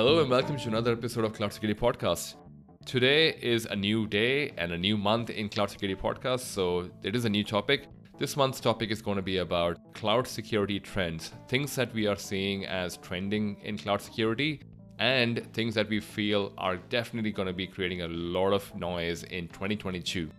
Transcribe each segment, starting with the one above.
Hello and welcome to another episode of Cloud Security Podcast. Today is a new day and a new month in Cloud Security Podcast, so it is a new topic. This month's topic is going to be about cloud security trends, things that we are seeing as trending in cloud security, and things that we feel are definitely going to be creating a lot of noise in 2022.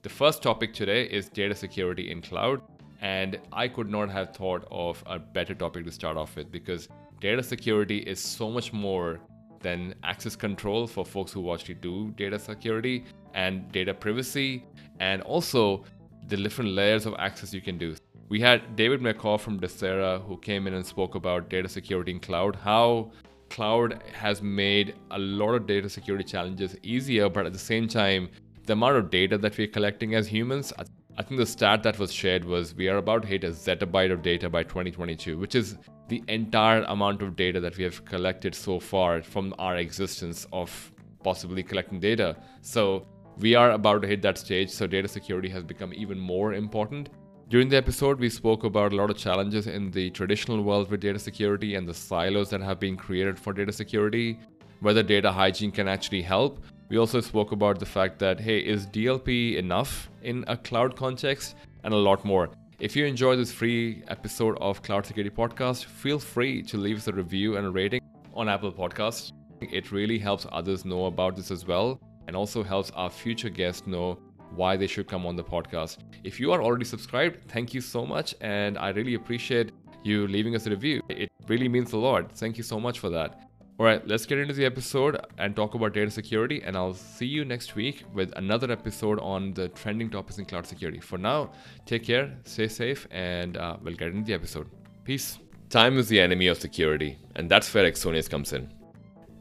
The first topic today is data security in cloud, and I could not have thought of a better topic to start off with because data security is so much more than access control for folks who actually do data security and data privacy, and also the different layers of access you can do. We had David McCaw from Dasera who came in and spoke about data security in cloud, how cloud has made a lot of data security challenges easier, but at the same time, the amount of data that we're collecting as humans, I think the stat that was shared was we are about to hit a zettabyte of data by 2022, which is the entire amount of data that we have collected so far from our existence of possibly collecting data. So we are about to hit that stage, so data security has become even more important. During the episode, we spoke about a lot of challenges in the traditional world with data security and the silos that have been created for data security, whether data hygiene can actually help. We also spoke about the fact that, hey, is DLP enough in a cloud context? And a lot more. If you enjoy this free episode of Cloud Security Podcast, feel free to leave us a review and a rating on Apple Podcasts. It really helps others know about this as well, and also helps our future guests know why they should come on the podcast. If you are already subscribed, thank you so much, and I really appreciate you leaving us a review. It really means a lot. Thank you so much for that. All right, let's get into the episode and talk about data security. And I'll see you next week with another episode on the trending topics in cloud security. For now, take care, stay safe, and uh, we'll get into the episode. Peace. Time is the enemy of security, and that's where Axonius comes in.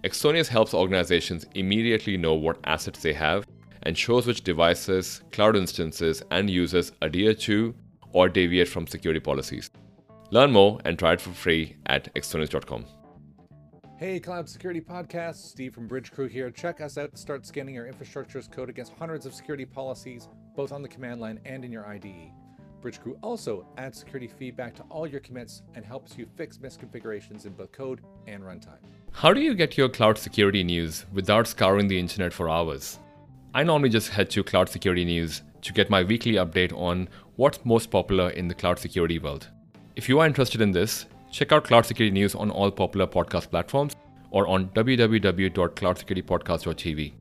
Axonius helps organizations immediately know what assets they have and shows which devices, cloud instances, and users adhere to or deviate from security policies. Learn more and try it for free at axonius.com. Hey, Cloud Security Podcast, Steve from Bridgecrew here. Check us out to start scanning your infrastructure as code against hundreds of security policies, both on the command line and in your IDE. Bridgecrew also adds security feedback to all your commits and helps you fix misconfigurations in both code and runtime. How do you get your cloud security news without scouring the internet for hours? I normally just head to Cloud Security News to get my weekly update on what's most popular in the cloud security world. If you are interested in this, Check out Cloud Security News on all popular podcast platforms or on www.cloudsecuritypodcast.tv.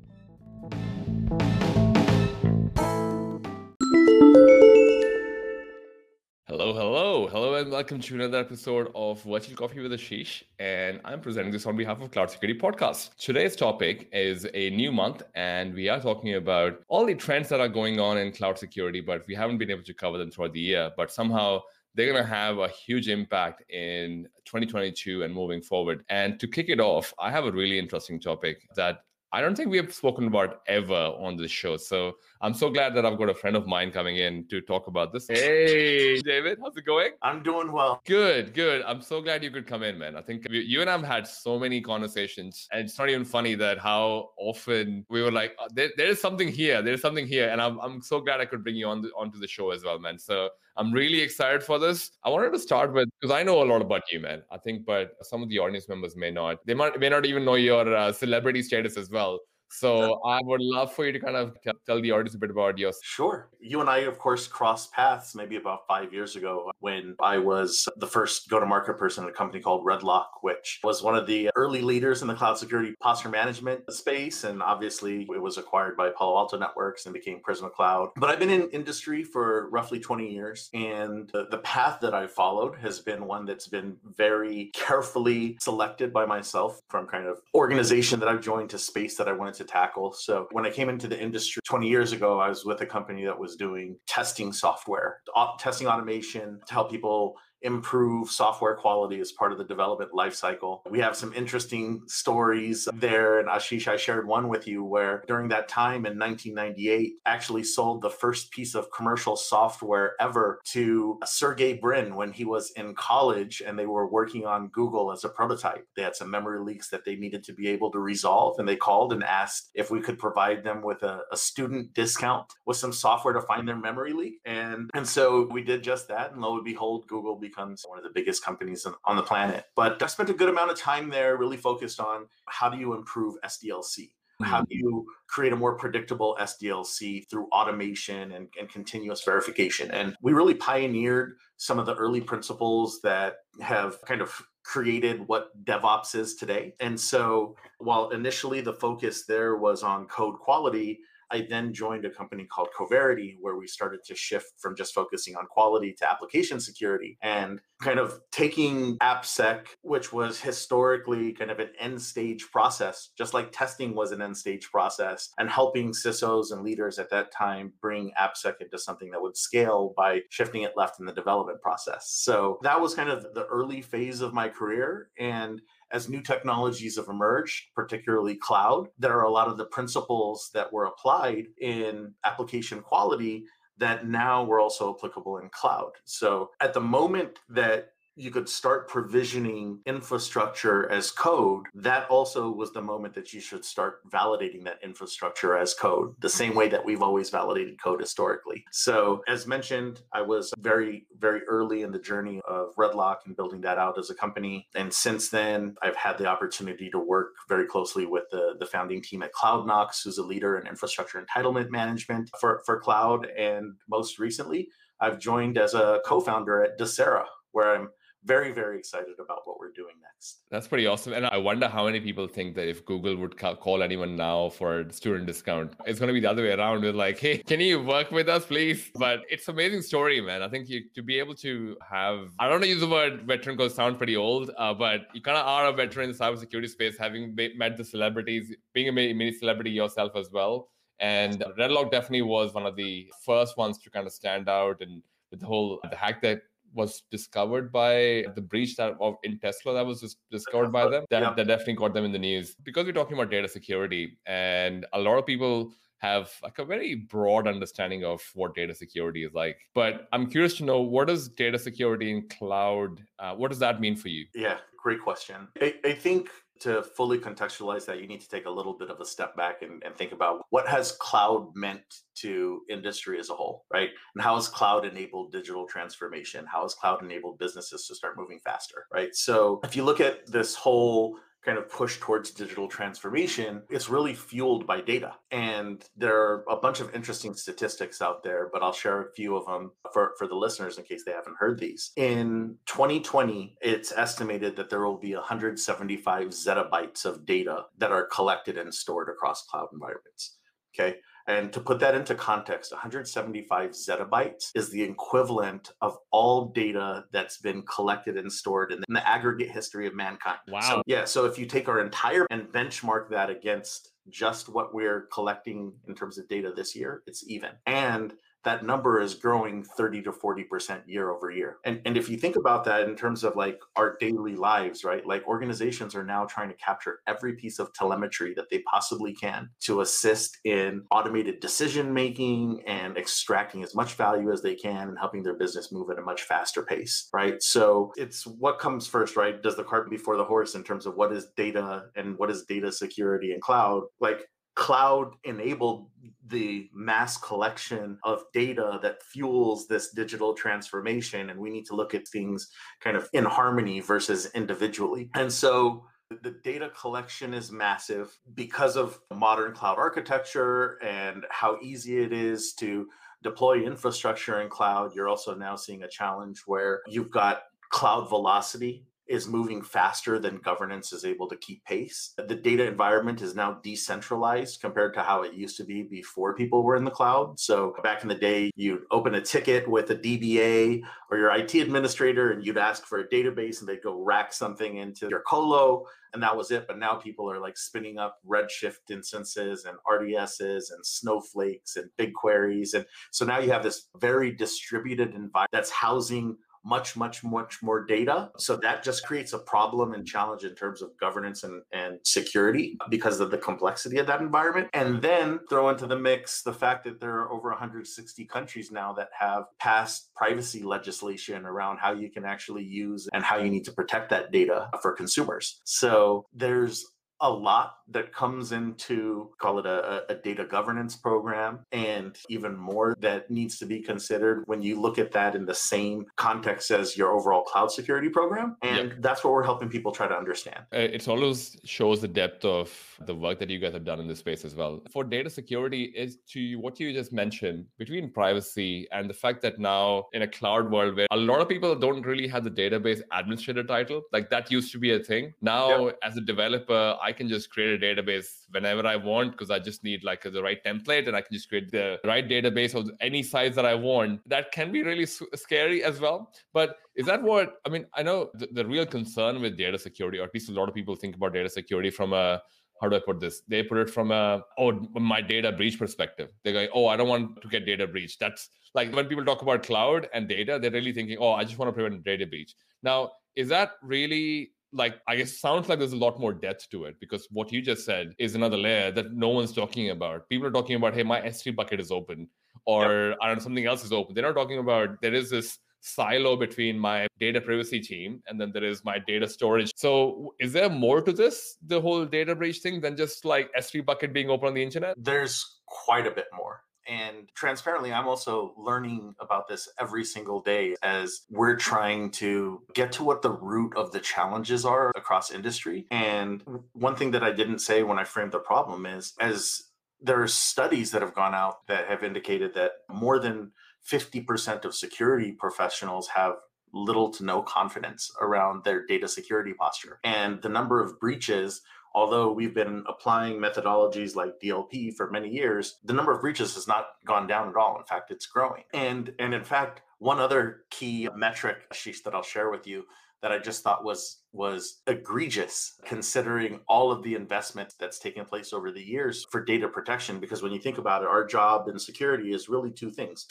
Hello, hello, hello, and welcome to another episode of Virtual Coffee with Ashish. And I'm presenting this on behalf of Cloud Security Podcast. Today's topic is a new month, and we are talking about all the trends that are going on in cloud security, but we haven't been able to cover them throughout the year. But somehow they're going to have a huge impact in 2022 and moving forward. And to kick it off, I have a really interesting topic that I don't think we have spoken about ever on this show. So I'm so glad that I've got a friend of mine coming in to talk about this. Hey, David, how's it going? I'm doing well. Good, good. I'm so glad you could come in, man. I think you and I've had so many conversations, and it's not even funny that how often we were like, oh, there, there is something here, there's something here, and I'm, I'm so glad I could bring you on the, onto the show as well, man. So I'm really excited for this. I wanted to start with because I know a lot about you, man. I think, but some of the audience members may not. They might may not even know your uh, celebrity status as well. So I would love for you to kind of tell the audience a bit about yours. Sure. You and I, of course, crossed paths maybe about five years ago uh, when I was the first go-to-market person at a company called Redlock, which was one of the early leaders in the cloud security posture management space. And obviously, it was acquired by Palo Alto Networks and became Prisma Cloud. But I've been in industry for roughly 20 years, and the, the path that I've followed has been one that's been very carefully selected by myself from kind of organization that I've joined to space that I wanted to tackle. So when I came into the industry 20 years ago, I was with a company that was doing testing software, testing automation to help people improve software quality as part of the development lifecycle. We have some interesting stories there. And Ashish, I shared one with you where during that time in 1998, actually sold the first piece of commercial software ever to Sergey Brin when he was in college and they were working on Google as a prototype. They had some memory leaks that they needed to be able to resolve. And they called and asked if we could provide them with a, a student discount with some software to find their memory leak. And, and so we did just that. And lo and behold, Google becomes one of the biggest companies on the planet. But I spent a good amount of time there, really focused on how do you improve SDLC? How do mm-hmm. you create a more predictable SDLC through automation and, and, continuous verification? And we really pioneered some of the early principles that have kind of created what DevOps is today. And so while initially the focus there was on code quality, I then joined a company called Coverity, where we started to shift from just focusing on quality to application security and kind of taking AppSec, which was historically kind of an end stage process, just like testing was an end stage process, and helping CISOs and leaders at that time bring AppSec into something that would scale by shifting it left in the development process. So that was kind of the early phase of my career. And as new technologies have emerged, particularly cloud, there are a lot of the principles that were applied in application quality that now were also applicable in cloud. So at the moment that you could start provisioning infrastructure as code, that also was the moment that you should start validating that infrastructure as code, the same way that we've always validated code historically. So, as mentioned, I was very, very early in the journey of Redlock and building that out as a company. And since then, I've had the opportunity to work very closely with the, the founding team at CloudKnox, who's a leader in infrastructure entitlement management for, for cloud. And most recently, I've joined as a co founder at Dasera, where I'm very very excited about what we're doing next. That's pretty awesome and i wonder how many people think that if google would call anyone now for a student discount it's going to be the other way around with like hey can you work with us please? But it's amazing story man. I think you to be able to have i don't want to use the word veteran because it sounds pretty old uh, but you kind of are a veteran in the cybersecurity space having met the celebrities being a mini celebrity yourself as well. And redlock definitely was one of the first ones to kind of stand out and with the whole the hack that was discovered by the breach that of in Tesla that was discovered by them. That, yeah. that definitely got them in the news because we're talking about data security, and a lot of people have like a very broad understanding of what data security is like. But I'm curious to know what does data security in cloud? Uh, what does that mean for you? Yeah, great question. I, I think to fully contextualize that, you need to take a little bit of a step back and, and, think about what has cloud meant to industry as a whole, right? And how has cloud enabled digital transformation? How has cloud enabled businesses to start moving faster, right? So if you look at this whole kind of push towards digital transformation, it's really fueled by data. And there are a bunch of interesting statistics out there, but I'll share a few of them for, for the listeners in case they haven't heard these. In 2020, it's estimated that there will be 175 zettabytes of data that are collected and stored across cloud environments. Okay. And to put that into context, 175 zettabytes is the equivalent of all data that's been collected and stored in the aggregate history of mankind. Wow. So, yeah. So if you take our entire and benchmark that against just what we're collecting in terms of data this year, it's even. And that number is growing 30 to 40% year over year. And, and if you think about that in terms of like our daily lives, right? Like organizations are now trying to capture every piece of telemetry that they possibly can to assist in automated decision making and extracting as much value as they can and helping their business move at a much faster pace, right? So it's what comes first, right? Does the cart before the horse in terms of what is data and what is data security and cloud? Like cloud enabled the mass collection of data that fuels this digital transformation and we need to look at things kind of in harmony versus individually. And so the data collection is massive. Because of modern cloud architecture and how easy it is to deploy infrastructure in cloud you're also now seeing a challenge where you've got cloud velocity is moving faster than governance is able to keep pace. The data environment is now decentralized compared to how it used to be before people were in the cloud. So back in the day, you'd open a ticket with a DBA or your IT administrator and you'd ask for a database and they'd go rack something into your colo and that was it. But now people are like spinning up Redshift instances and RDSs and snowflakes and BigQueries. And so now you have this very distributed environment that's housing much, much, much more data. So that just creates a problem and challenge in terms of governance and, and security because of the complexity of that environment. And then throw into the mix the fact that there are over 160 countries now that have passed privacy legislation around how you can actually use and how you need to protect that data for consumers. So there's a lot that comes into call it a, a, data governance program and even more that needs to be considered when you look at that in the same context as your overall cloud security program and yep. that's what we're helping people try to understand uh, it always shows the depth of the work that you guys have done in this space as well for data security is to what you just mentioned between privacy and the fact that now in a cloud world where a lot of people don't really have the database administrator title like that used to be a thing now yep. as a developer I can just create a database whenever I want because I just need like the right template and I can just create the right database of any size that I want. That can be really scary as well. But is that what I mean? I know the, the real concern with data security, or at least a lot of people think about data security from a how do I put this? They put it from a oh my data breach perspective. They're going, oh, I don't want to get data breach. That's like when people talk about cloud and data, they're really thinking, oh, I just want to prevent data breach. Now, is that really like I guess sounds like there's a lot more depth to it because what you just said is another layer that no one's talking about. People are talking about, hey, my S3 bucket is open, or yep. I don't know, something else is open. They're not talking about there is this silo between my data privacy team and then there is my data storage. So is there more to this, the whole data breach thing, than just like S3 bucket being open on the internet? There's quite a bit more. And transparently, I'm also learning about this every single day as we're trying to get to what the root of the challenges are across industry. And one thing that I didn't say when I framed the problem is as there are studies that have gone out that have indicated that more than 50% of security professionals have little to no confidence around their data security posture. And the number of breaches although we've been applying methodologies like DLP for many years, the number of breaches has not gone down at all. In fact, it's growing. And and in fact, one other key metric, Ashish, that I'll share with you that I just thought was was egregious considering all of the investment that's taken place over the years for data protection. Because when you think about it our job in security is really two things.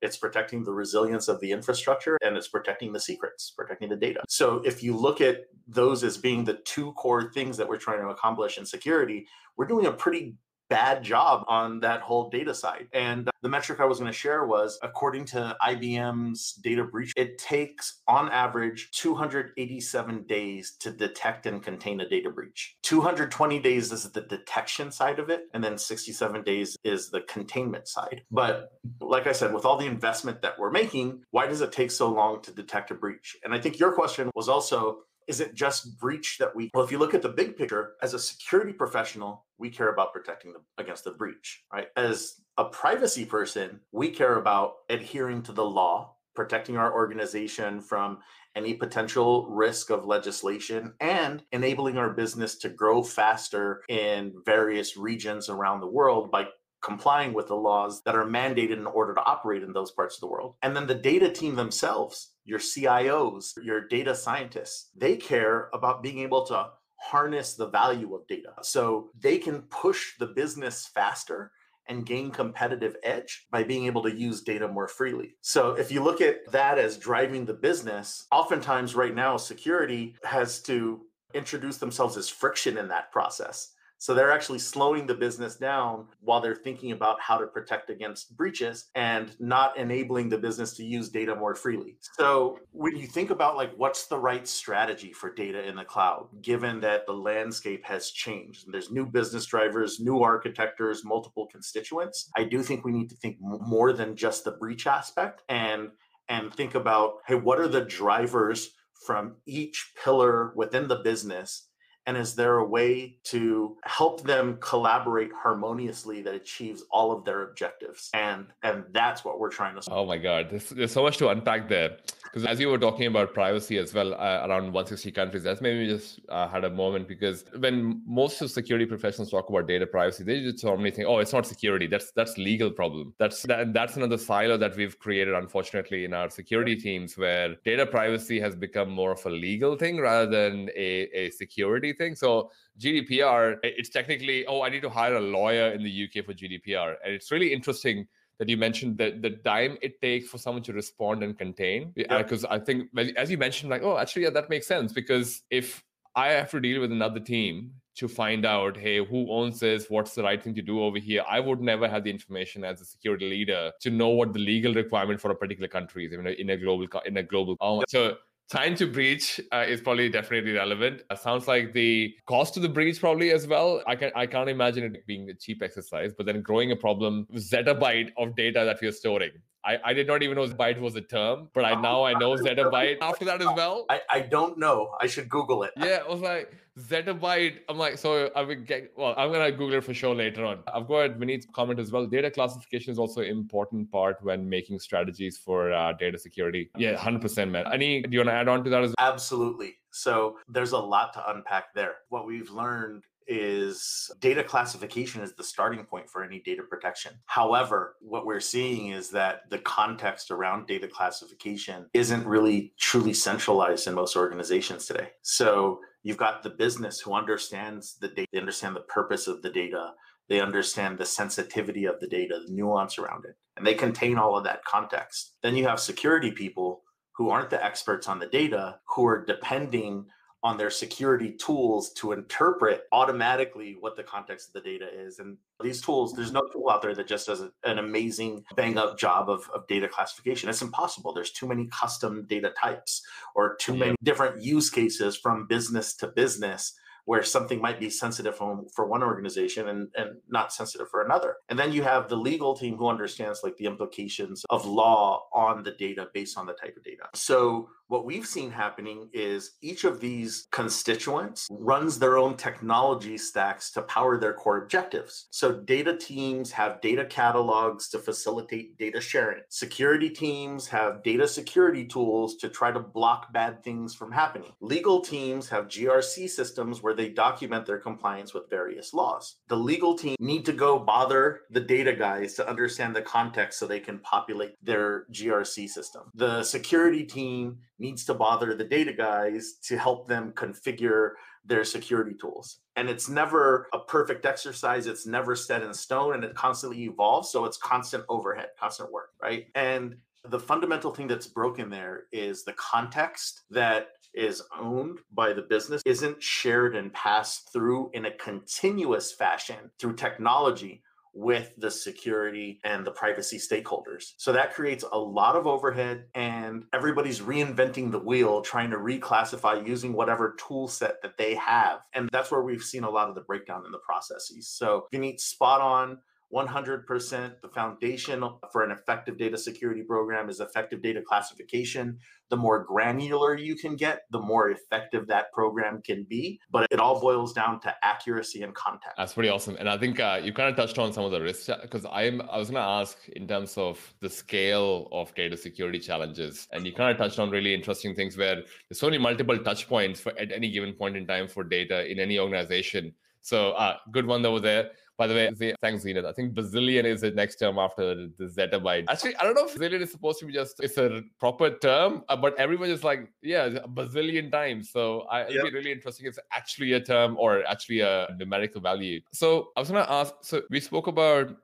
It's protecting the resilience of the infrastructure and it's protecting the secrets protecting the data. So if you look at those as being the two core things that we're trying to accomplish in security we're doing a pretty bad job on that whole data side. And uh, the metric I was going to share was according to IBM's data breach, it takes on average 287 days to detect and contain a data breach. 220 days is the detection side of it, and then 67 days is the containment side. But like I said, with all the investment that we're making, why does it take so long to detect a breach? And I think your question was also is it just breach that we well if you look at the big picture as a security professional we care about protecting them against the breach right? As a privacy person we care about adhering to the law protecting our organization from any potential risk of legislation and enabling our business to grow faster in various regions around the world by complying with the laws that are mandated in order to operate in those parts of the world. And then the data team themselves, your CIOs, your data scientists, they care about being able to harness the value of data. So they can push the business faster and gain competitive edge by being able to use data more freely. So if you look at that as driving the business, oftentimes right now security has to introduce themselves as friction in that process. So they're actually slowing the business down while they're thinking about how to protect against breaches and not enabling the business to use data more freely. So when you think about like what's the right strategy for data in the cloud, given that the landscape has changed and there's new business drivers, new architectures, multiple constituents, I do think we need to think more than just the breach aspect and and think about hey, what are the drivers from each pillar within the business and is there a way to help them collaborate harmoniously that achieves all of their objectives? And and that's what we're trying to Solve. oh my god there's, there's so much to unpack there. Because as you were talking about privacy as well uh, around 160 countries that's maybe just uh, had a moment because when most of security professionals talk about data privacy they just normally think oh it's not security. That's that's legal problem. That's that, that's another silo that we've created unfortunately in our security teams where data privacy has become more of a legal thing rather than a, a security thing. So GDPR, it's technically, oh, I need to hire a lawyer in the UK for GDPR. And it's really interesting that you mentioned that the time it takes for someone to respond and contain. Because uh, I think, as you mentioned, like, oh, actually, yeah, that makes sense. Because if I have to deal with another team to find out, hey, who owns this? What's the right thing to do over here? I would never have the information as a security leader to know what the legal requirement for a particular country is in a, in a global in a global. So time to breach uh, is probably definitely relevant. It sounds like the cost of the breach probably as well. I can I can't imagine it being a cheap exercise. But then growing a problem, zettabyte of data that you're storing. I, I did not even know byte was a term, but I now I know zettabyte after that as well. I, I don't know. I should Google it. Yeah, I was like zettabyte. I'm like, so I would get well, I'm gonna Google it for sure later on. I've got Vineet's comment as well. Data classification is also an important part when making strategies for uh, data security. Yeah, 100% man. Any do you want to add on to that as well? Absolutely. So there's a lot to unpack there. What we've learned is data classification is the starting point for any data protection. However, what we're seeing is that the context around data classification isn't really truly centralized in most organizations today. So you've got the business who understands the data, they understand the purpose of the data, they understand the sensitivity of the data, the nuance around it, and they contain all of that context. Then you have security people who aren't the experts on the data who are depending on their security tools to interpret automatically what the context of the data is. And these tools, there's no tool out there that just does an amazing bang up job of, of data classification. It's impossible. There's too many custom data types or too yeah. many different use cases from business to business where something might be sensitive for one organization and, and not sensitive for another. And then you have the legal team who understands like the implications of law on the data based on the type of data. So what we've seen happening is each of these constituents runs their own technology stacks to power their core objectives. So data teams have data catalogs to facilitate data sharing. Security teams have data security tools to try to block bad things from happening. Legal teams have GRC systems where they document their compliance with various laws. The legal team need to go bother the data guys to understand the context so they can populate their GRC system. The security team needs to bother the data guys to help them configure their security tools. And it's never a perfect exercise. It's never set in stone and it constantly evolves. So it's constant overhead, constant work, right? And the fundamental thing that's broken there is the context that is owned by the business isn't shared and passed through in a continuous fashion through technology with the security and the privacy stakeholders. So that creates a lot of overhead and everybody's reinventing the wheel trying to reclassify using whatever tool set that they have. And that's where we've seen a lot of the breakdown in the processes. So you need spot on 100% the foundation for an effective data security program is effective data classification. The more granular you can get, the more effective that program can be. But it all boils down to accuracy and context. That's pretty awesome. And I think uh, you kind of touched on some of the risks because I'm I was going to ask in terms of the scale of data security challenges, and you kind of touched on really interesting things where there's many multiple touch points for at any given point in time for data in any organization. So, uh, good one over there. By the way, thanks, Zenith. I think bazillion is the next term after the zettabyte. Actually, I don't know if bazillion is supposed to be just it's a proper term, uh, but everyone is like, yeah, a bazillion times. So I, it'd be really interesting. It's actually a term or actually a numerical value. So I was gonna ask. So we spoke about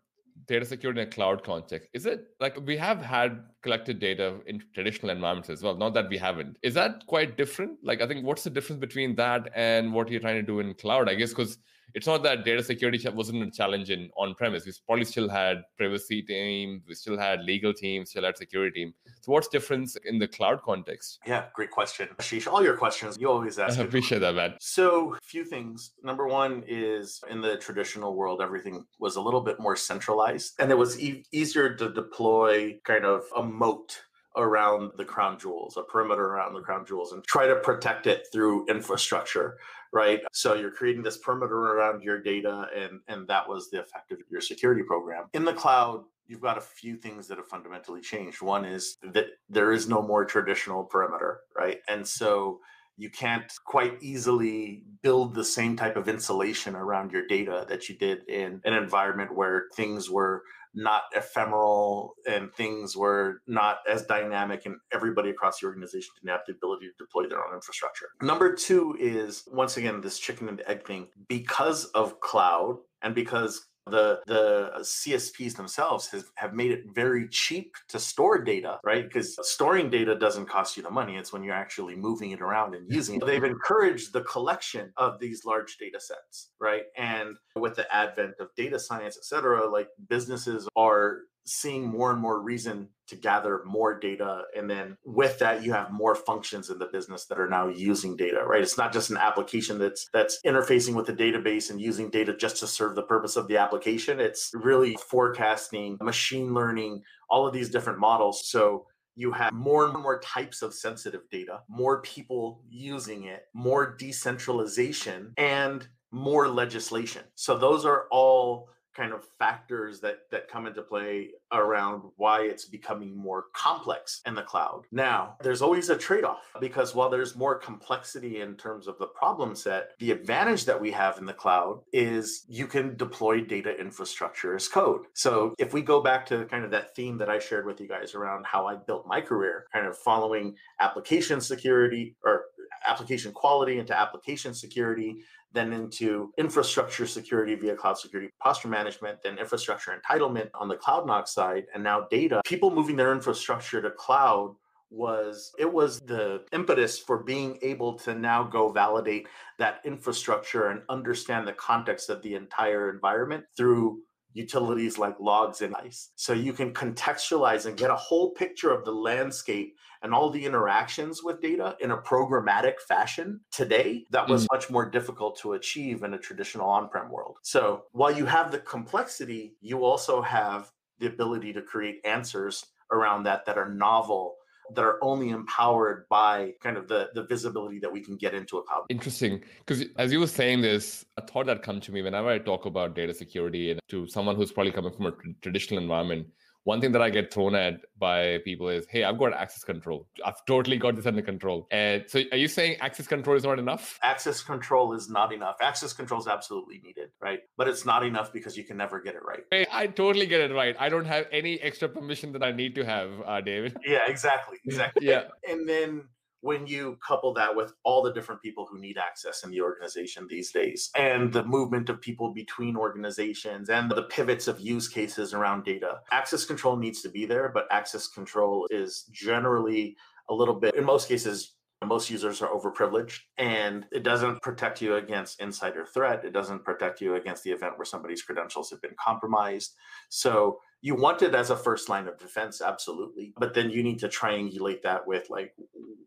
data security in a cloud context is it like we have had collected data in traditional environments as well not that we haven't is that quite different like i think what's the difference between that and what you're trying to do in cloud i guess because it's not that data security wasn't a challenge in on premise. We probably still had privacy team, we still had legal team, still had security team. So what's difference in the cloud context? Yeah, great question. Ashish, all your questions, you always ask. I appreciate that, man. So, a few things. Number one is in the traditional world, everything was a little bit more centralized and it was e- easier to deploy kind of a moat around the crown jewels, a perimeter around the crown jewels, and try to protect it through infrastructure right? So you're creating this perimeter around your data, and and that was the effect of your security program. In the cloud, you've got a few things that have fundamentally changed. One is that there is no more traditional perimeter, right? And so you can't quite easily build the same type of insulation around your data that you did in an environment where things were not ephemeral and things were not as dynamic and everybody across the organization didn't have the ability to deploy their own infrastructure. Number two is once again this chicken and egg thing because of cloud and because the the uh, CSPs themselves has, have made it very cheap to store data, right? Because storing data doesn't cost you the money; it's when you're actually moving it around and using it. They've encouraged the collection of these large data sets, right? And with the advent of data science, et cetera, like businesses are seeing more and more reason to gather more data and then with that you have more functions in the business that are now using data right? It's not just an application that's that's interfacing with the database and using data just to serve the purpose of the application. It's really forecasting machine learning all of these different models. So you have more and more types of sensitive data, more people using it, more decentralization, and more legislation. So, those are all kind of factors that that come into play around why it's becoming more complex in the cloud. Now, there's always a trade-off because while there's more complexity in terms of the problem set, the advantage that we have in the cloud is you can deploy data infrastructure as code. So, if we go back to kind of that theme that I shared with you guys around how I built my career, kind of following application security or application quality into application security then into infrastructure security via cloud security posture management, then infrastructure entitlement on the CloudKnox side, and now data. People moving their infrastructure to cloud was it was the impetus for being able to now go validate that infrastructure and understand the context of the entire environment through utilities like logs and ice. So you can contextualize and get a whole picture of the landscape and all the interactions with data in a programmatic fashion today that was mm-hmm. much more difficult to achieve in a traditional on-prem world. So while you have the complexity, you also have the ability to create answers around that that are novel that are only empowered by kind of the, the visibility that we can get into a cloud. Interesting. Because as you were saying this, a thought that come to me whenever I talk about data security and to someone who's probably coming from a traditional environment, one thing that I get thrown at by people is, hey, I've got access control. I've totally got this under control. And so are you saying access control is not enough? Access control is not enough. Access control is absolutely needed, right? But it's not enough because you can never get it right. Hey, I totally get it right. I don't have any extra permission that I need to have, uh, David. Yeah, exactly. Exactly. yeah. And then when you couple that with all the different people who need access in the organization these days and the movement of people between organizations and the pivots of use cases around data. Access control needs to be there but access control is generally a little bit in most cases most users are overprivileged and it doesn't protect you against insider threat. It doesn't protect you against the event where somebody's credentials have been compromised. So you want it as a first line of defense absolutely but then you need to triangulate that with like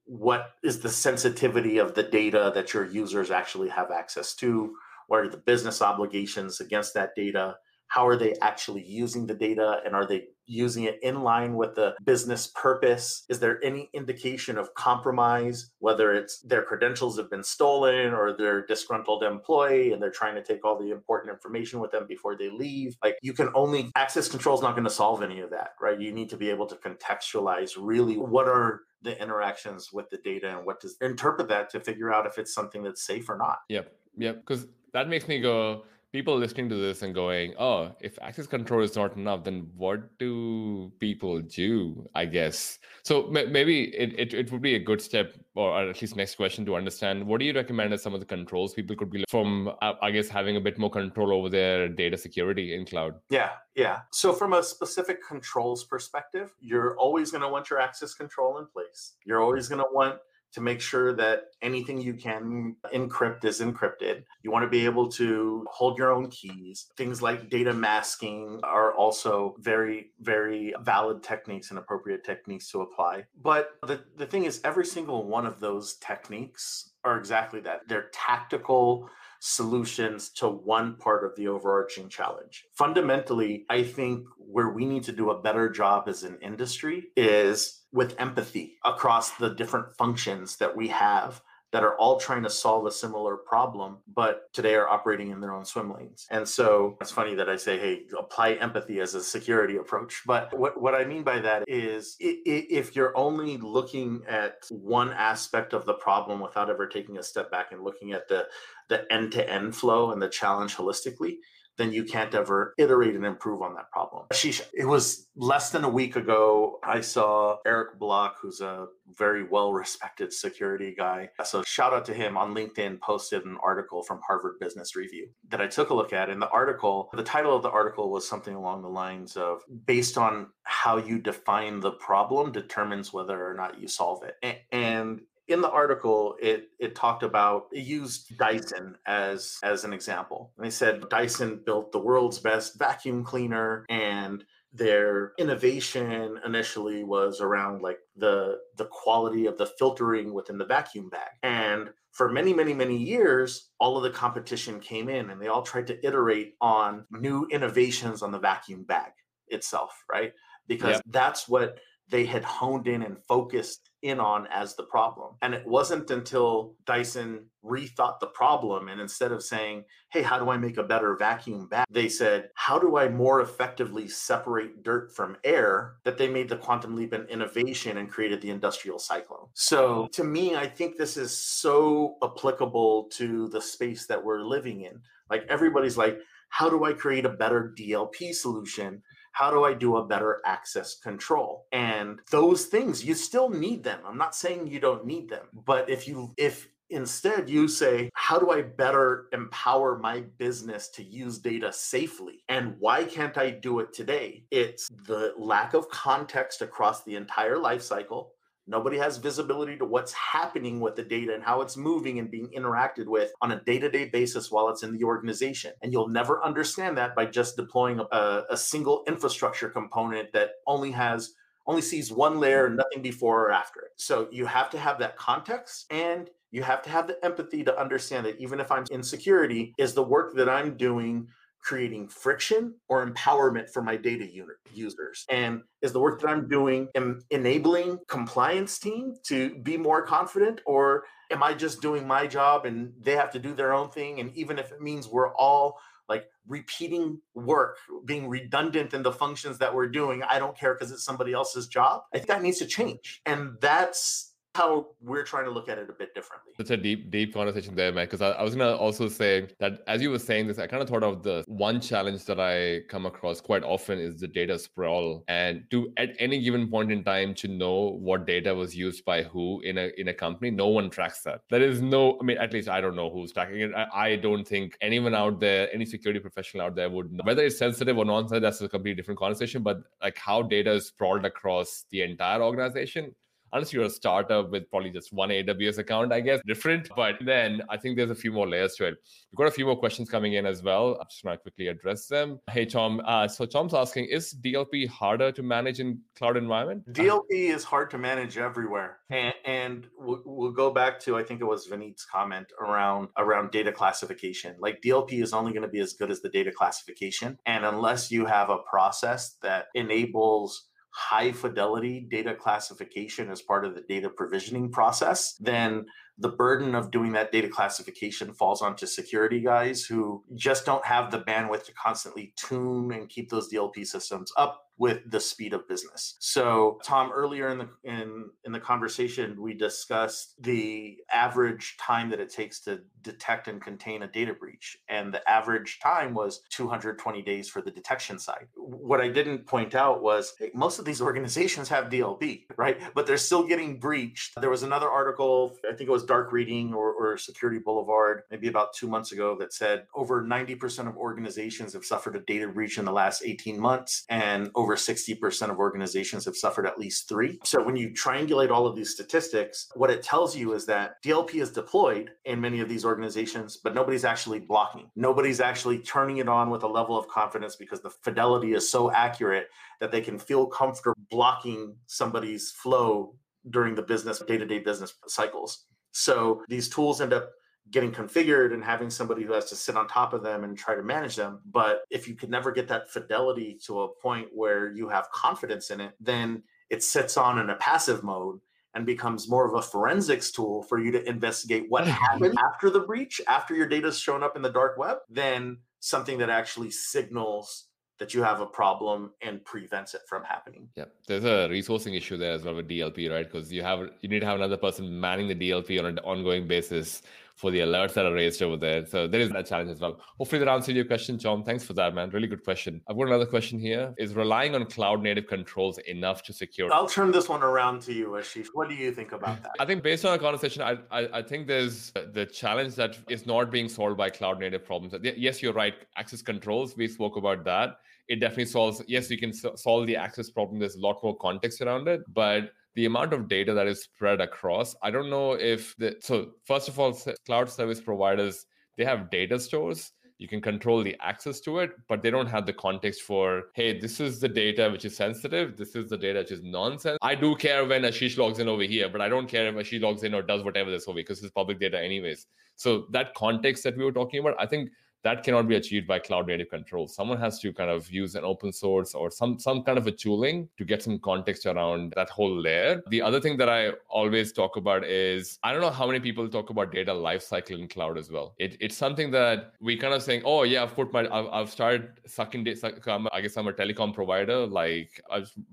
what is the sensitivity of the data that your users actually have access to? What are the business obligations against that data how are they actually using the data and are they using it in line with the business purpose? Is there any indication of compromise whether it's their credentials have been stolen or they're disgruntled employee and they're trying to take all the important information with them before they leave? Like you can only access control is not going to solve any of that right? You need to be able to contextualize really what are the interactions with the data and what does interpret that to figure out if it's something that's safe or not. Yep yep because that makes me go people listening to this and going, oh, if access control is not enough, then what do people do? I guess. So maybe it, it, it would be a good step, or at least next question to understand what do you recommend as some of the controls people could be from, uh, I guess, having a bit more control over their data security in cloud? Yeah, yeah. So from a specific controls perspective, you're always going to want your access control in place. You're always going to want to make sure that anything you can encrypt is encrypted. You want to be able to hold your own keys. Things like data masking are also very, very valid techniques and appropriate techniques to apply. But the, the thing is, every single one of those techniques are exactly that. They're tactical solutions to one part of the overarching challenge. Fundamentally, I think where we need to do a better job as an industry is with empathy across the different functions that we have that are all trying to solve a similar problem, but today are operating in their own swim lanes. And so it's funny that I say, hey, apply empathy as a security approach. But what, what I mean by that is if you're only looking at one aspect of the problem without ever taking a step back and looking at the, the end to end flow and the challenge holistically, then you can't ever iterate and improve on that problem. Sheesh, it was less than a week ago. I saw Eric Block, who's a very well respected security guy. So, shout out to him on LinkedIn, posted an article from Harvard Business Review that I took a look at. In the article, the title of the article was something along the lines of based on how you define the problem determines whether or not you solve it. And in the article it it talked about it used dyson as as an example. And they said dyson built the world's best vacuum cleaner and their innovation initially was around like the the quality of the filtering within the vacuum bag. And for many many many years all of the competition came in and they all tried to iterate on new innovations on the vacuum bag itself right? Because that's what they had honed in and focused in on as the problem. And it wasn't until Dyson rethought the problem and instead of saying, hey, how do I make a better vacuum bag? They said, how do I more effectively separate dirt from air? That they made the quantum leap in innovation and created the industrial cyclone. So to me, I think this is so applicable to the space that we're living in. Like everybody's like, how do I create a better DLP solution? How do I do a better access control? And those things, you still need them. I'm not saying you don't need them, but if you, if Instead, you say, How do I better empower my business to use data safely? And why can't I do it today? It's the lack of context across the entire life cycle. Nobody has visibility to what's happening with the data and how it's moving and being interacted with on a day to day basis while it's in the organization. And you'll never understand that by just deploying a, a, single infrastructure component that only has only sees one layer and nothing before or after it. So you have to have that context and you have to have the empathy to understand that even if I'm in security, is the work that I'm doing creating friction or empowerment for my data unit users? And is the work that I'm doing em- enabling compliance team to be more confident or am I just doing my job and they have to do their own thing and even if it means we're all like repeating work, being redundant in the functions that we're doing, I don't care because it's somebody else's job. I think that needs to change. And that's how we're trying to look at it a bit differently. Such a deep, deep conversation there, man. Because I, I, was gonna also say that as you were saying this, I kind of thought of the one challenge that I come across quite often is the data sprawl, and to at any given point in time to know what data was used by who in a in a company, no one tracks that. There is no, I mean, at least I don't know who's tracking it. I, I don't think anyone out there, any security professional out there would know. Whether it's sensitive or non-sensitive, that's a completely different conversation. But like how data is sprawled across the entire organization unless you're a startup with probably just one AWS account, I guess, different. But then I think there's a few more layers to it. We've got a few more questions coming in as well. I'm just going to quickly address them. Hey, Tom. Uh, so Tom's asking, is DLP harder to manage in cloud environment? DLP is hard to manage everywhere. And, and we'll, we'll go back to, I think it was Vineet's comment around, around data classification. Like DLP is only going to be as good as the data classification. And unless you have a process that enables high fidelity data classification as part of the data provisioning process, then the burden of doing that data classification falls onto security guys who just don't have the bandwidth to constantly tune and keep those DLP systems up with the speed of business. So, Tom, earlier in the in in the conversation, we discussed the average time that it takes to detect and contain a data breach, and the average time was 220 days for the detection side. What I didn't point out was most of these organizations have DLP, right? But they're still getting breached. There was another article, I think it was Dark Reading or, or Security Boulevard, maybe about two months ago, that said over 90% of organizations have suffered a data breach in the last 18 months, and over over 60% of organizations have suffered at least three. So when you triangulate all of these statistics, what it tells you is that DLP is deployed in many of these organizations, but nobody's actually blocking. Nobody's actually turning it on with a level of confidence because the fidelity is so accurate that they can feel comfortable blocking somebody's flow during the business day-to-day business cycles. So these tools end up getting configured and having somebody who has to sit on top of them and try to manage them. But if you could never get that fidelity to a point where you have confidence in it, then it sits on in a passive mode and becomes more of a forensics tool for you to investigate what happened after the breach, after your data data's shown up in the dark web, than something that actually signals that you have a problem and prevents it from happening. Yeah, there's a resourcing issue there as well with DLP, right? Because you have you need to have another person manning the DLP on an ongoing basis for the alerts that are raised over there. So there is that challenge as well. Hopefully that answered your question, John. Thanks for that, man. Really good question. I've got another question here. Is relying on cloud native controls enough to secure? I'll turn this one around to you, Ashish. What do you think about that? I think based on our conversation, I, I, I think there's the challenge that is not being solved by cloud native problems. Yes, you're right. Access controls, we spoke about that. It definitely solves, yes, you can solve the access problem. There's a lot more context around it, but the amount of data that is spread across i don't know if the so first of all cloud service providers they have data stores you can control the access to it, but they don't have the context for, hey, this is the data which is sensitive, this is the data which is nonsense. I do care when Ashish logs in over here, but I don't care if Ashish logs in or does whatever this over because it's public data anyways. So that context that we were talking about, I think that cannot be achieved by cloud native controls. Someone has to kind of use an open source or some some kind of a tooling to get some context around that whole layer. The other thing that I always talk about is I don't know how many people talk about data lifecycle in cloud as well. It, it's something that we kind of saying, oh yeah, I've put my I've, I've started sucking data. I guess I'm a telecom provider like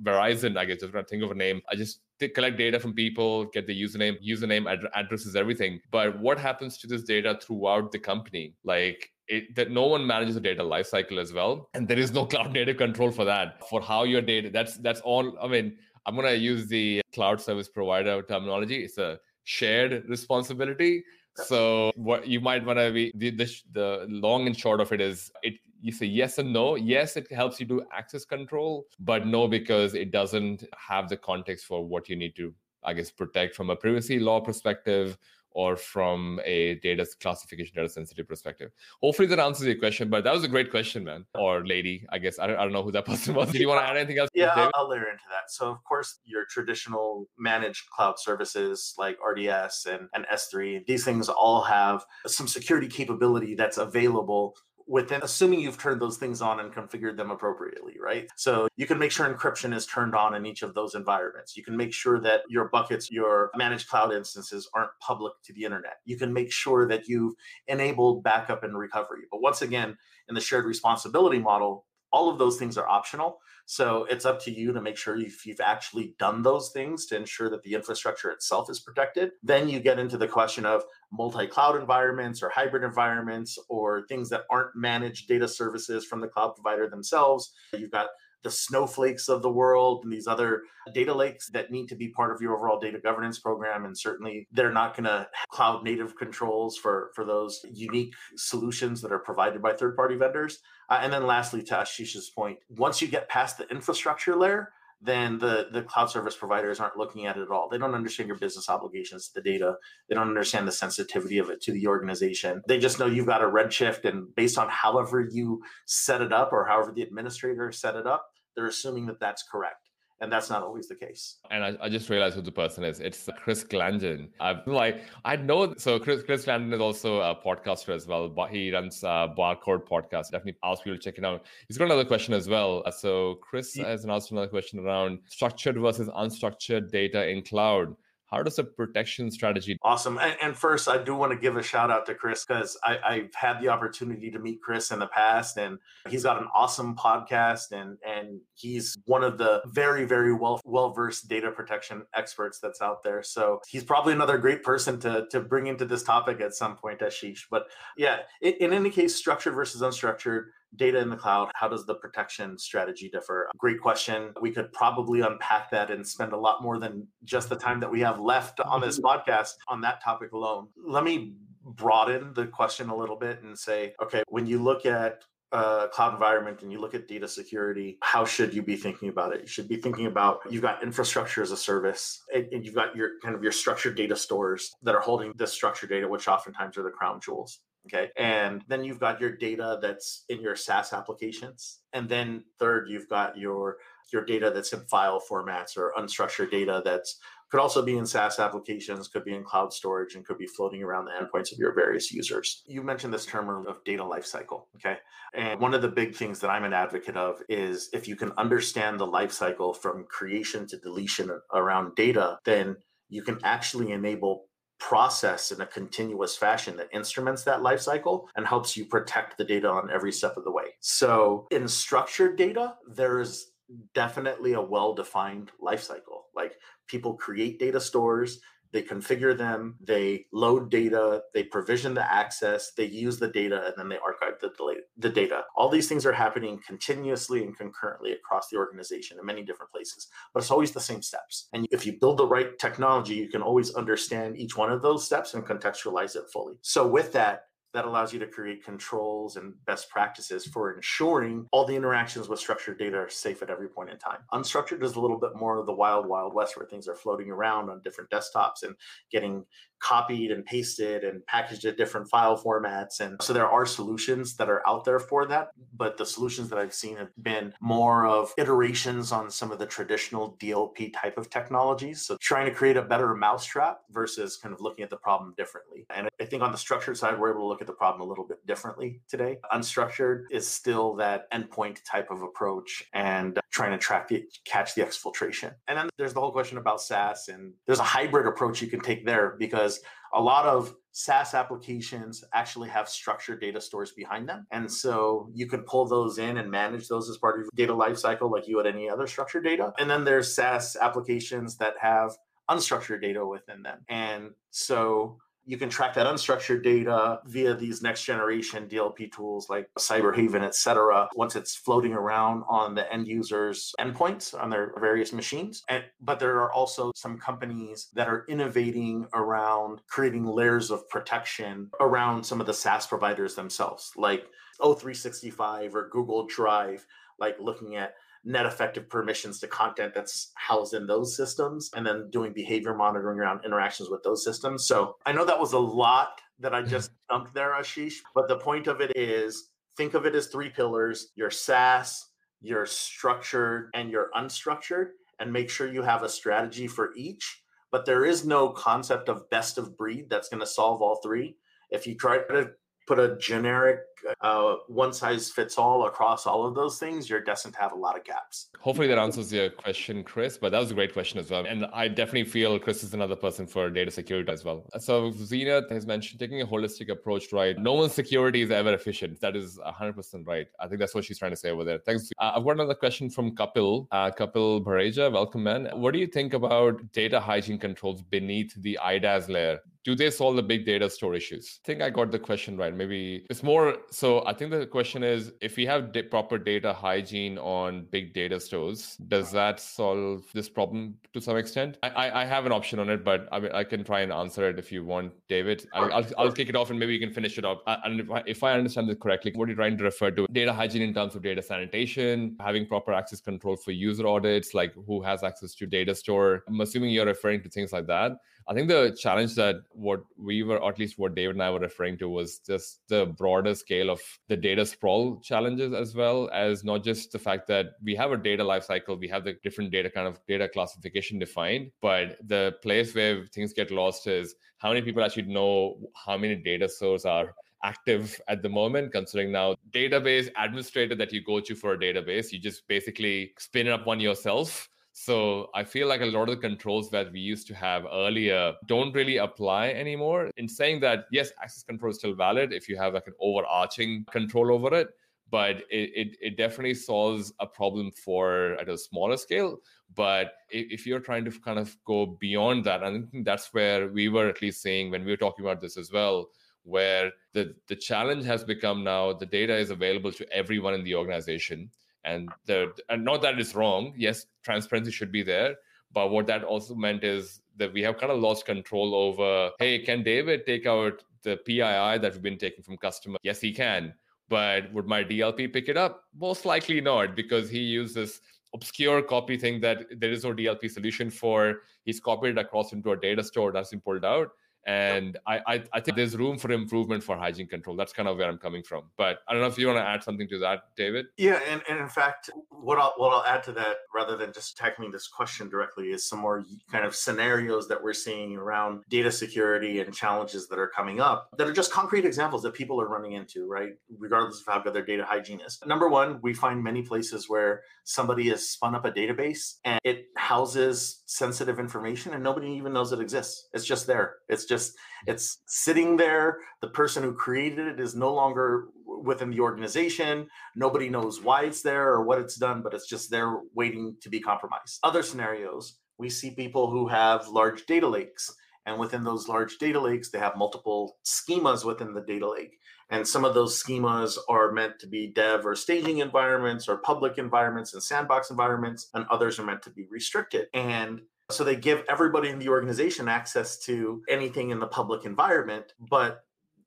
Verizon. I guess just gonna think of a name. I just collect data from people, get the username, username ad- addresses, everything. But what happens to this data throughout the company? Like it, that no one manages the data lifecycle as well, and there is no cloud native control for that. For how your data, that's that's all. I mean, I'm gonna use the cloud service provider terminology. It's a shared responsibility. So what you might want to be the, the the long and short of it is it you say yes and no. Yes, it helps you do access control, but no because it doesn't have the context for what you need to I guess protect from a privacy law perspective or from a data classification, data sensitive perspective. Hopefully that answers your question, but that was a great question, man, or lady, I guess. I don't, I don't know who that person was. Do you want to add anything else? Yeah, I'll, I'll layer into that. So, of course, your traditional managed cloud services like RDS and, and S3, these things all have some security capability that's available within assuming you've turned those things on and configured them appropriately, right? So you can make sure encryption is turned on in each of those environments. You can make sure that your buckets, your managed cloud instances aren't public to the internet. You can make sure that you've enabled backup and recovery. But once again, in the shared responsibility model, all of those things are optional. So it's up to you to make sure if you've actually done those things to ensure that the infrastructure itself is protected. Then you get into the question of multi cloud environments or hybrid environments or things that aren't managed data services from the cloud provider themselves. You've got the snowflakes of the world and these other data lakes that need to be part of your overall data governance program and certainly they're not going to cloud native controls for for those unique solutions that are provided by third party vendors uh, and then lastly to ashish's point once you get past the infrastructure layer then the, the cloud service providers aren't looking at it at all. They don't understand your business obligations to the data. They don't understand the sensitivity of it to the organization. They just know you've got a redshift, and based on however you set it up or however the administrator set it up, they're assuming that that's correct and that's not always the case. And I, I, just realized who the person is. It's Chris Glanden. I'm like, I know. So Chris Chris Glanden is also a podcaster as well. But he runs a Barcode podcast. Definitely ask people to check it out. He's got another question as well. Uh, so Chris yeah. has asked another question around structured versus unstructured data in cloud how does a protection strategy awesome and, and, first i do want to give a shout out to chris because i've had the opportunity to meet chris in the past and he's got an awesome podcast and and he's one of the very very well well versed data protection experts that's out there. So he's probably another great person to to bring into this topic at some point ashish. But yeah in, in any case structured versus unstructured data in the cloud, how does the protection strategy differ? Great question. We could probably unpack that and spend a lot more than just the time that we have left on this mm-hmm. podcast on that topic alone. Let me broaden the question a little bit and say, okay, when you look at a cloud environment and you look at data security, how should you be thinking about it? You should be thinking about you've got infrastructure as a service and, you've got your kind of your structured data stores that are holding this structured data, which oftentimes are the crown jewels. Okay. And then you've got your data that's in your SaaS applications. And then third, you've got your your data that's in file formats or unstructured data that's could also be in SaaS applications, could be in cloud storage, and could be floating around the mm-hmm. endpoints of your various users. You mentioned this term of data lifecycle. Okay. And one of the big things that I'm an advocate of is if you can understand the lifecycle from creation to deletion around data, then you can actually enable process in a continuous fashion that instruments that life cycle and helps you protect the data on every step of the way. So in structured data, there's definitely a well-defined life cycle. Like people create data stores, they configure them, they load data, they provision the access, they use the data, and then they archive the, the data. All these things are happening continuously and concurrently across the organization in many different places, but it's always the same steps. And if you build the right technology, you can always understand each one of those steps and contextualize it fully. So, with that, that allows you to create controls and best practices for ensuring all the interactions with structured data are safe at every point in time. Unstructured is a little bit more of the wild, wild west where things are floating around on different desktops and getting copied and pasted and packaged at different file formats. And so there are solutions that are out there for that. But the solutions that I've seen have been more of iterations on some of the traditional DLP type of technologies. So trying to create a better mousetrap versus kind of looking at the problem differently. And I think on the structured side, we're able to look at the problem a little bit differently today. Unstructured is still that endpoint type of approach and trying to track the catch the exfiltration. And then there's the whole question about SaaS and there's a hybrid approach you can take there because a lot of SaaS applications actually have structured data stores behind them. And so you can pull those in and manage those as part of your data lifecycle like you would any other structured data. And then there's SaaS applications that have unstructured data within them. And so you can track that unstructured data via these next generation DLP tools like Cyberhaven, et cetera, once it's floating around on the end user's endpoints on their various machines. And, but there are also some companies that are innovating around creating layers of protection around some of the SaaS providers themselves, like O365 or Google Drive, like looking at net effective permissions to content that's housed in those systems and then doing behavior monitoring around interactions with those systems. So I know that was a lot that I just dumped there, Ashish, but the point of it is think of it as three pillars your SaaS, your structured, and your unstructured, and make sure you have a strategy for each. But there is no concept of best of breed that's going to solve all three. If you try to put a generic uh, one size fits all across all of those things, you're destined to have a lot of gaps. Hopefully that answers your question, Chris. But that was a great question as well. And I definitely feel Chris is another person for data security as well. So Zena has mentioned taking a holistic approach, right? No one's security is ever efficient. That is 100% right. I think that's what she's trying to say over there. Thanks. Uh, I've got another question from Kapil. Uh, Kapil Bhareja, welcome, man. What do you think about data hygiene controls beneath the IDAS layer? do they solve the big data store issues? I think I got the question right. Maybe it's more so. I think the question is if we have proper data hygiene on big data stores, does that solve this problem to some extent? I, I have an option on it, but I mean, I can try and answer it if you want, David. I'll, I'll, I'll kick it off and maybe you can finish it up. And if I, if I understand this correctly, what you're trying to refer to data hygiene in terms of data sanitation, having proper access control for user audits, like who has access to data store. I'm assuming you're referring to things like that. I think the challenge that what we were, or at least what David and I were referring to, was just the broader scale of the data sprawl challenges, as well as not just the fact that we have a data lifecycle, we have the different data kind of data classification defined, but the place where things get lost is how many people actually know how many data sources are active at the moment considering now database administrator that you go to for a database you just basically spin it up one yourself so I feel like a lot of the controls that we used to have earlier don't really apply anymore. In saying that, yes, access control is still valid if you have like an overarching control over it, but it, it, it definitely solves a problem for at a smaller scale. But if you're trying to kind of go beyond that, I think that's where we were at least saying when we were talking about this as well, where the, the challenge has become now the data is available to everyone in the organization and the and not that it's wrong yes transparency should be there but what that also meant is that we have kind of lost control over hey can david take out the pii that we've been taking from customers yes he can but would my dlp pick it up? Most likely not because he uses obscure copy thing that there is no dlp solution for. He's copied across into a data store that's been pulled out and I, I, I think there's room for improvement for hygiene control. That's kind of where I'm coming from. But I don't know if you want to add something to that, David. Yeah, and, and in fact, what I'll what I'll add to that, rather than just tackling this question directly, is some more kind of scenarios that we're seeing around data security and challenges that are coming up that are just concrete examples that people are running into, right? Regardless of how good their data hygiene is. Number one, we find many places where somebody has spun up a database and it houses sensitive information and nobody even knows it exists. It's just there. It's just just it's sitting there. The person who created it is no longer within the organization. Nobody knows why it's there or what it's done but it's just there waiting to be compromised. Other scenarios we see people who have large data lakes and within those large data lakes they have multiple schemas within the data lake. And some of those schemas are meant to be dev or staging environments or public environments and sandbox environments and others are meant to be restricted. And so they give everybody in the organization access to anything in the public environment, but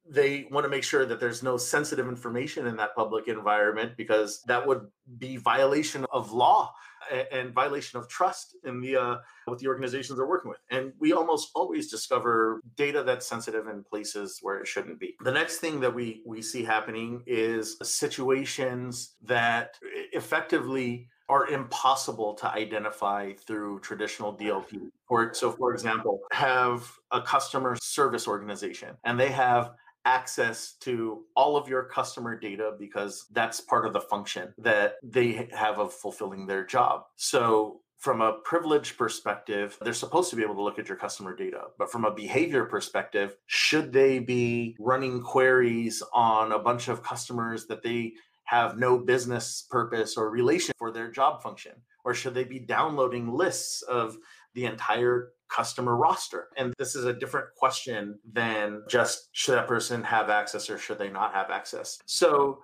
they want to make sure that there's no sensitive information in that public environment because that would be violation of law and violation of trust in the uh, what the organizations they're working with. And we almost always discover data that's sensitive in places where it shouldn't be. The next thing that we we see happening is situations that effectively are impossible to identify through traditional DLP. Or so for example, have a customer service organization and they have access to all of your customer data because that's part of the function that they have of fulfilling their job. So from a privilege perspective, they're supposed to be able to look at your customer data. But from a behavior perspective, should they be running queries on a bunch of customers that they have no business purpose or relation for their job function? Or should they be downloading lists of the entire customer roster. And this is a different question than just should that person have access or should they not have access. So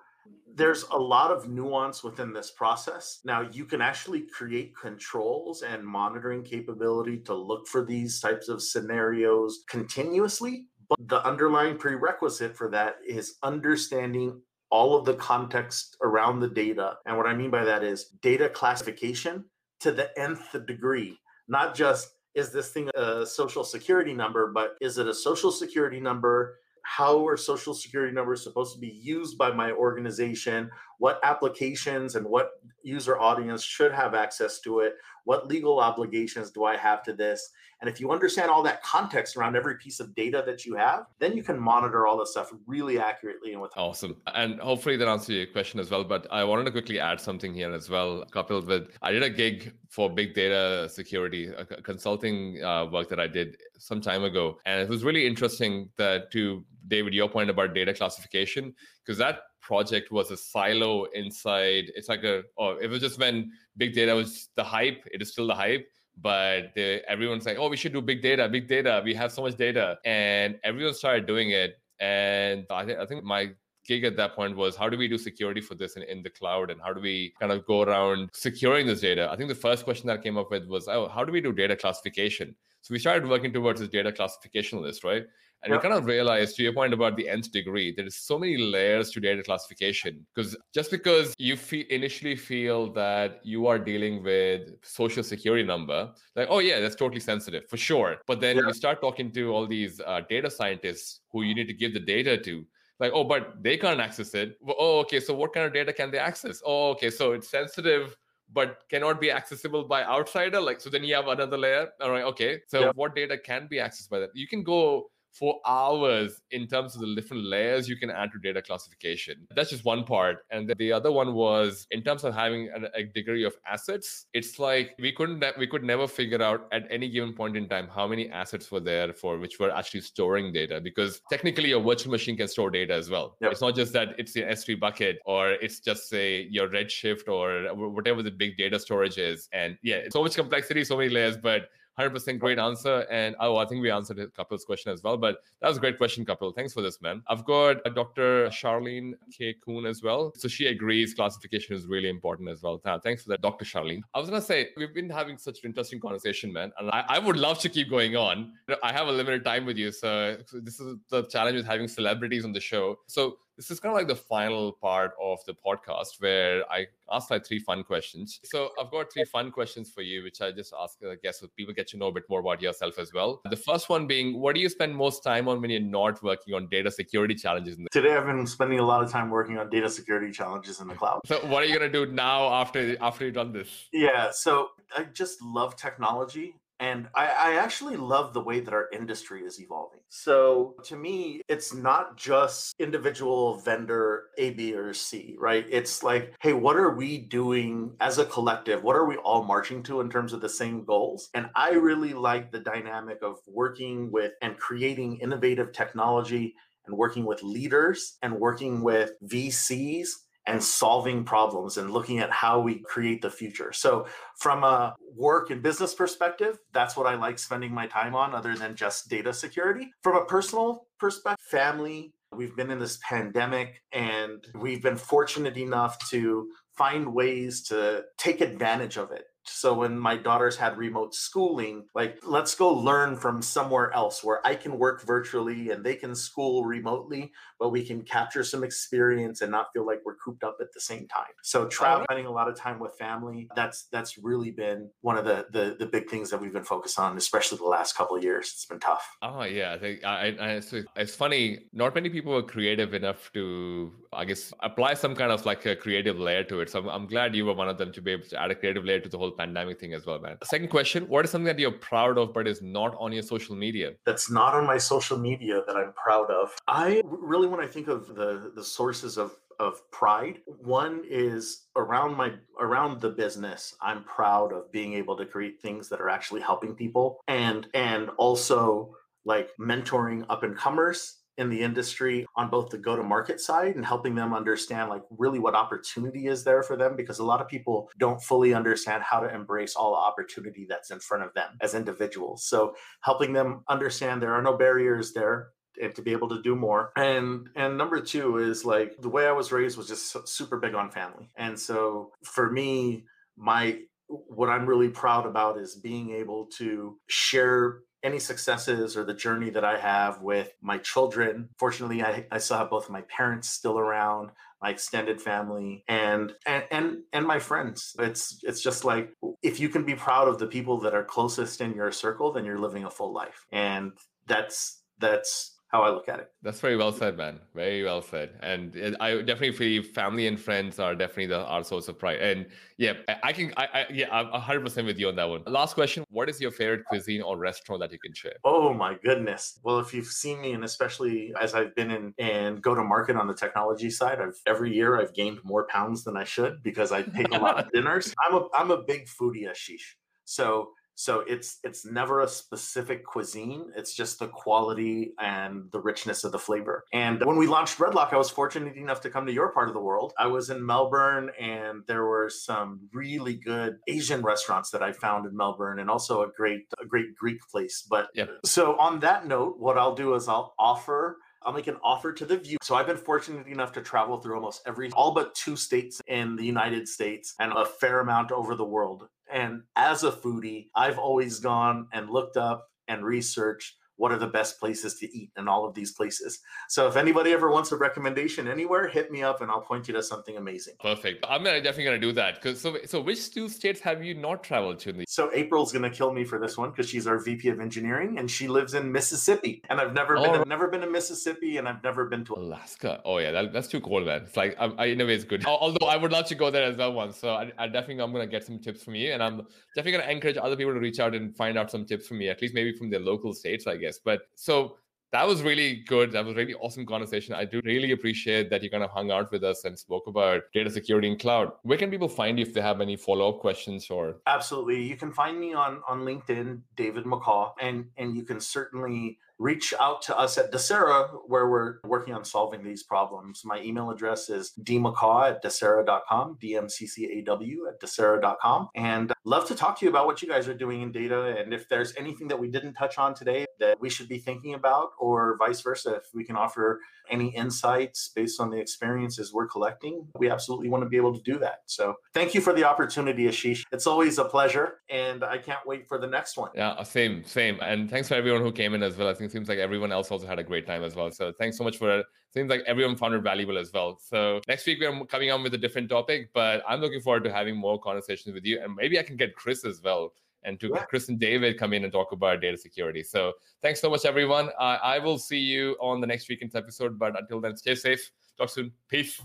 there's a lot of nuance within this process. Now, you can actually create controls and monitoring capability to look for these types of scenarios continuously. But the underlying prerequisite for that is understanding all of the context around the data. And what I mean by that is data classification to the nth degree, not just is this thing a social security number, but is it a social security number? How are social security numbers supposed to be used by my organization? What applications and what user audience should have access to it? What legal obligations do I have to this? And if you understand all that context around every piece of data that you have, then you can monitor all this stuff really accurately and with awesome. And hopefully that answers your question as well. But I wanted to quickly add something here as well, coupled with I did a gig for big data security, a consulting uh, work that I did some time ago, and it was really interesting that to David, your point about data classification, because that project was a silo inside. It's like a, oh, or it was just when big data was the hype. It is still the hype, but the, everyone's like, oh, we should do big data, big data. We have so much data, and everyone started doing it. And I, th- I think my gig at that point was how do we do security for this in, in the cloud and how do we kind of go around securing this data i think the first question that I came up with was oh how do we do data classification so we started working towards this data classification list right and yep. we kind of realized, to your point about the nth degree, there is so many layers to data classification. Because just because you feel, initially feel that you are dealing with social security number, like, oh yeah, that's totally sensitive for sure. But then yep. you start talking to all these uh, data scientists who you need to give the data to. Like, oh, but they can't access it. Oh, okay. So what kind of data can they access? Oh, okay. So it's sensitive but cannot be accessible by outsider like so then you have another layer all right okay so what data can be accessed by that you can go for hours in terms of the different layers you can add to data classification. That's just one part. And the other one was in terms of having a, a degree of assets. It's like we couldn't we could never figure out at any given point in time how many assets were there for which were actually storing data because technically a virtual machine can store data as well. Yep. It's not just that it's an S3 bucket or it's just say your Redshift or whatever the big data storage is. And yeah, so much complexity, so many layers, but 100% great answer. And oh, I think we answered Kapil's question as well. But that was a great question, Kapil. Thanks for this, man. I've got uh, Dr. Charlene K. Kuhn as well. So she agrees classification is really important as well. Thanks for that, Dr. Charlene. I was going to say, we've been having such an interesting conversation, man. And I, I would love to keep going on. I have a limited time with you. So this is the challenge with having celebrities on the show. So this is kind of like the final part of the podcast where I ask like three fun questions. So I've got three fun questions for you, which I just ask, I guess, so people get to know a bit more about yourself as well. The first one being, what do you spend most time on when you're not working on data security challenges? The- Today, I've been spending a lot of time working on data security challenges in the cloud. So what are you going to do now after after you've done this? Yeah, so I just love technology and I, I, actually love the way that our industry is evolving. Mm-hmm. So to me, it's not just individual vendor A, B, or C, right? It's like, hey, what are we doing as a collective? What are we all marching to in terms of the same goals? And I really like the dynamic of working with and creating innovative technology and working with leaders and working with VCs and solving problems and looking at how we create the future. So, from a work and business perspective, that's what I like spending my time on, other than just data security. From a personal perspective, family, we've been in this pandemic and we've been fortunate enough to find ways to take advantage of it So when my daughters had remote schooling, like let's go learn from somewhere else where I can work virtually and they can school remotely, but we can capture some experience and not feel like we're cooped up at the same time. So traveling a lot of time with family, that's that's really been one of the the, the big things that we've been focused on, especially the last couple of years. It's been tough. Oh yeah, I think I, I so it's funny. Not many people are creative enough to, I guess, apply some kind of like a creative layer to it. So I'm, I'm glad you were one of them to be able to add a creative layer to the whole pandemic thing as well, man. Second question What is something that you're proud of but is not on your social media? That's not on my social media that I'm proud of. I really, when I think of the, the sources of of pride one is around my around the business i'm proud of being able to create things that are actually helping people and and also like mentoring up and comers in the industry on both the go to market side and helping them understand like really what opportunity is there for them because a lot of people don't fully understand how to embrace all the opportunity that's in front of them as individuals. So helping them understand there are no barriers there and to be able to do more and and number two is like the way i was raised was just super big on family and so for me my what i'm really proud about is being able to share any successes or the journey that I have with my children. Fortunately, I, I still have both my parents still around, my extended family, and and and and my friends. It's it's just like if you can be proud of the people that are closest in your circle, then you're living a full life. And that's that's how I look at it. That's very well said, man. Very well said. And I definitely feel family and friends are definitely the our source of pride. And yeah, I can, I, I yeah, I'm 100 percent with you on that one. Last question: What is your favorite cuisine or restaurant that you can share? Oh my goodness. Well, if you've seen me, and especially as I've been in and go to market on the technology side, I've every year I've gained more pounds than I should because I take a lot of dinners. I'm a I'm a big foodie, Ashish. So so it's it's never a specific cuisine. It's just the quality and the richness of the flavor. And when we launched Redlock, I was fortunate enough to come to your part of the world. I was in Melbourne and there were some really good Asian restaurants that I found in Melbourne and also a great a great Greek place. But yep. so on that note, what I'll do is I'll offer I'll make an offer to the view. So I've been fortunate enough to travel through almost every, all but two states in the United States and a fair amount over the world. And as a foodie, I've always gone and looked up and researched what are the best places to eat in all of these places. So if anybody ever wants a recommendation anywhere, hit me up and I'll point you to something amazing. Perfect. I'm definitely going to do that. Cause so, so which two states have you not traveled to? So April's going to kill me for this one because she's our VP of engineering and she lives in Mississippi. And I've never been, right. Oh. never been to Mississippi and I've never been to Alaska. Oh yeah, that, that's too cold, man. It's like, I, I, in a way, it's good. Although I would love to go there as well once. So I, I definitely, I'm going to get some tips from you and I'm definitely going to encourage other people to reach out and find out some tips from me, at least maybe from their local states, I guess. Yes, but so that was really good. That was really awesome conversation. I do really appreciate that you kind of hung out with us and spoke about data security in cloud. Where can people find you if they have any follow-up questions or Absolutely. You can find me on on LinkedIn, David McCaw, and and you can certainly reach out to us at Dasera, where we're working on solving these problems. My email address is dmccaw at dasera.com, D-M-C-C-A-W at dasera.com. And love to talk to you about what you guys are doing in data. And if there's anything that we didn't touch on today that we should be thinking about, or vice versa, if we can offer any insights based on the experiences we're collecting, we absolutely want to be able to do that. So thank you for the opportunity, Ashish. It's always a pleasure. And I can't wait for the next one. Yeah, same, same. And thanks for everyone who came in as well. I think it seems like everyone else also had a great time as well. So thanks so much for it. Seems like everyone found it valuable as well. So next week we're coming on with a different topic, but I'm looking forward to having more conversations with you. And maybe I can get Chris as well and to yeah. Chris and David come in and talk about data security. So thanks so much, everyone. Uh, I will see you on the next weekend's episode. But until then, stay safe. Talk soon. Peace.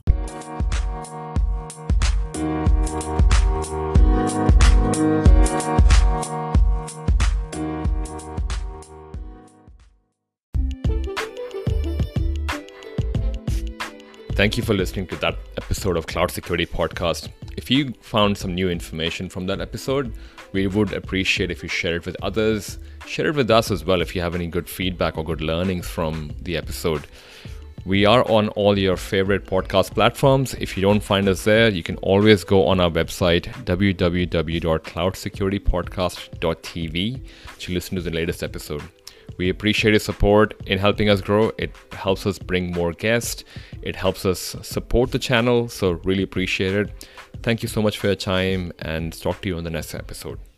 Thank you for listening to that episode of Cloud Security Podcast. If you found some new information from that episode, we would appreciate if you share it with others. Share it with us as well if you have any good feedback or good learnings from the episode. We are on all your favorite podcast platforms. If you don't find us there, you can always go on our website, www.cloudsecuritypodcast.tv, to listen to the latest episode. We appreciate your support in helping us grow. It helps us bring more guests. It helps us support the channel. So, really appreciate it. Thank you so much for your time and talk to you on the next episode.